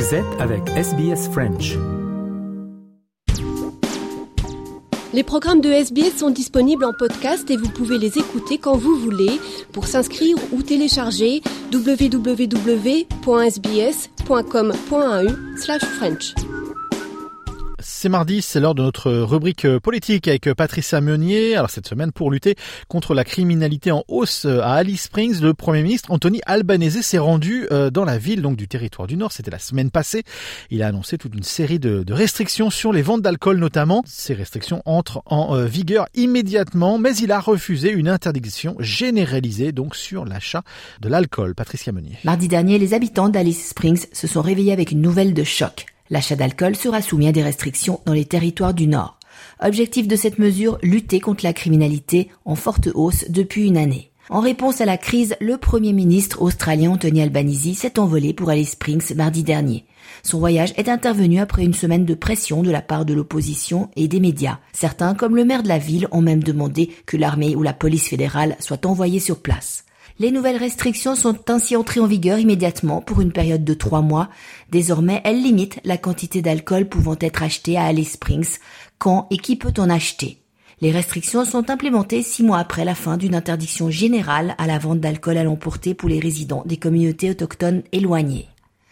Vous êtes avec SBS French. Les programmes de SBS sont disponibles en podcast et vous pouvez les écouter quand vous voulez. Pour s'inscrire ou télécharger, www.sbs.com.au/french. C'est mardi, c'est l'heure de notre rubrique politique avec Patricia Meunier. Alors cette semaine, pour lutter contre la criminalité en hausse à Alice Springs, le Premier ministre Anthony Albanese s'est rendu euh, dans la ville donc du territoire du Nord. C'était la semaine passée. Il a annoncé toute une série de, restrictions sur les ventes d'alcool notamment. Ces restrictions entrent en euh, vigueur immédiatement, mais il a refusé une interdiction généralisée donc sur l'achat de l'alcool. Patricia Meunier. Mardi dernier, les habitants d'Alice Springs se sont réveillés avec une nouvelle de choc. L'achat d'alcool sera soumis à des restrictions dans les territoires du Nord. Objectif de cette mesure, lutter contre la criminalité en forte hausse depuis une année. En réponse à la crise, le Premier ministre australien Anthony Albanese s'est envolé pour Alice Springs mardi dernier. Son voyage est intervenu après une semaine de pression de la part de l'opposition et des médias. Certains, comme le maire de la ville, ont même demandé que l'armée ou la police fédérale soient envoyés sur place. Les nouvelles restrictions sont ainsi entrées en vigueur immédiatement pour une période de trois mois. Désormais, elles limitent la quantité d'alcool pouvant être acheté à Alice Springs, quand et qui peut en acheter. Les restrictions sont implémentées six mois après la fin d'une interdiction générale à la vente d'alcool à l'emporter pour les résidents des communautés autochtones éloignées.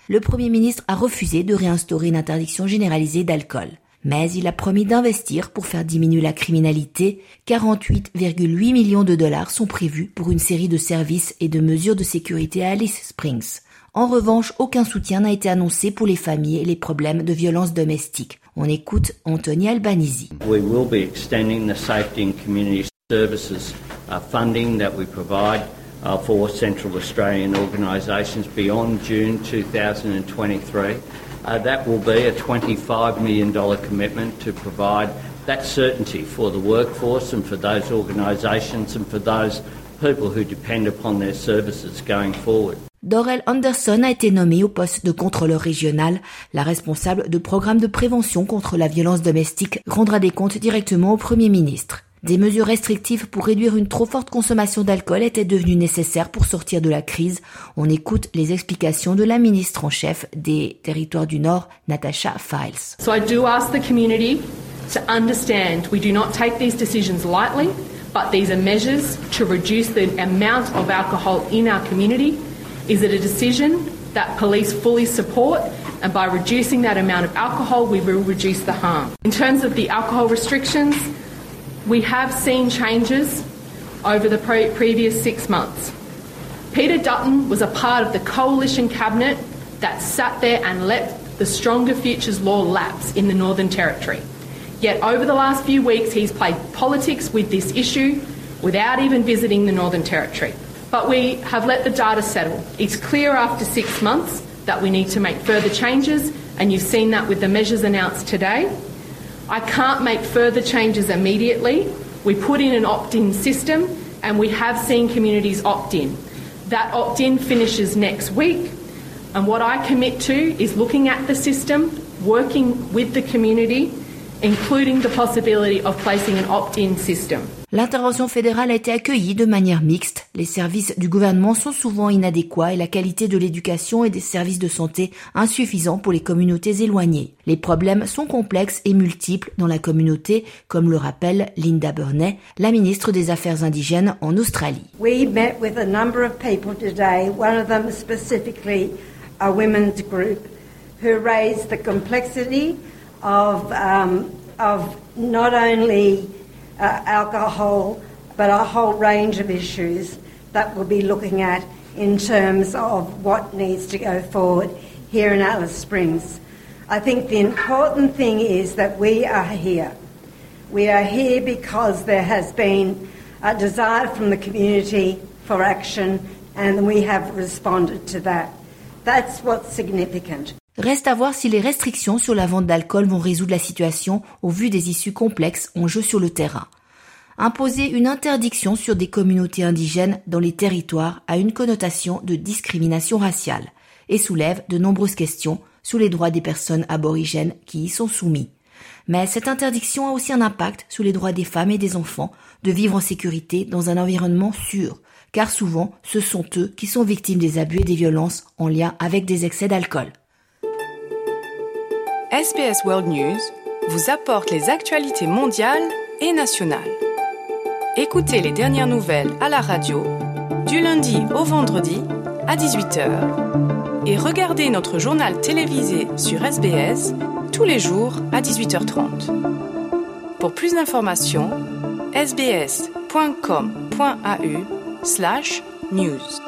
Le Premier ministre a refusé de réinstaurer une interdiction généralisée d'alcool mais il a promis d'investir pour faire diminuer la criminalité. 48,8 millions de dollars sont prévus pour une série de services et de mesures de sécurité à Alice Springs. En revanche, aucun soutien n'a été annoncé pour les familles et les problèmes de violence domestique. On écoute Anthony Albanese. We will be extending the safety and community services uh, funding that we provide uh, for Central Australian organisations beyond June 2023. Uh, that will be a $25 million commitment to provide that certainty for the workforce and for those organisations and for those people who depend upon their services going forward. Dorel Anderson a été nommé au poste de contrôleur régional. La responsable de programme de prévention contre la violence domestique rendra des comptes directement au Premier ministre. Des mesures restrictives pour réduire une trop forte consommation d'alcool étaient devenues nécessaires pour sortir de la crise. On écoute les explications de la ministre en chef des territoires du Nord, Natasha Files. So I do ask the community to understand we do not take these decisions lightly, but these are measures to reduce the amount of alcohol in our community. Is it a decision that police fully support? And by reducing that amount of alcohol, we will reduce the harm. In terms of the alcohol restrictions, we have seen changes over the pre- previous six months. Peter Dutton was a part of the coalition cabinet that sat there and let the Stronger Futures law lapse in the Northern Territory. Yet over the last few weeks, he's played politics with this issue without even visiting the Northern Territory. But we have let the data settle. It's clear after six months that we need to make further changes, and you've seen that with the measures announced today. I can't make further changes immediately. We put in an opt in system and we have seen communities opt in. That opt in finishes next week. And what I commit to is looking at the system, working with the community, including the possibility of placing an opt in system. L'intervention fédérale a été accueillie de manière mixte. Les services du gouvernement sont souvent inadéquats et la qualité de l'éducation et des services de santé insuffisants pour les communautés éloignées. Les problèmes sont complexes et multiples dans la communauté, comme le rappelle Linda Burney, la ministre des Affaires indigènes en Australie. We met with a number of people today, one of them specifically a women's group, who raised the complexity of, um, of not only uh, alcohol, but a whole range of issues that we'll be looking at in terms of what needs to go forward here in Alice Springs. I think the important thing is that we are here. We are here because there has been a desire from the community for action and we have responded to that. That's what's significant. Reste à voir si les restrictions sur la vente d'alcool vont résoudre la situation au vu des issues complexes en jeu sur le terrain. Imposer une interdiction sur des communautés indigènes dans les territoires a une connotation de discrimination raciale et soulève de nombreuses questions sur les droits des personnes aborigènes qui y sont soumis. Mais cette interdiction a aussi un impact sur les droits des femmes et des enfants de vivre en sécurité dans un environnement sûr, car souvent ce sont eux qui sont victimes des abus et des violences en lien avec des excès d'alcool. SBS World News vous apporte les actualités mondiales et nationales. Écoutez les dernières nouvelles à la radio du lundi au vendredi à 18h et regardez notre journal télévisé sur SBS tous les jours à 18h30. Pour plus d'informations, sbs.com.au slash news.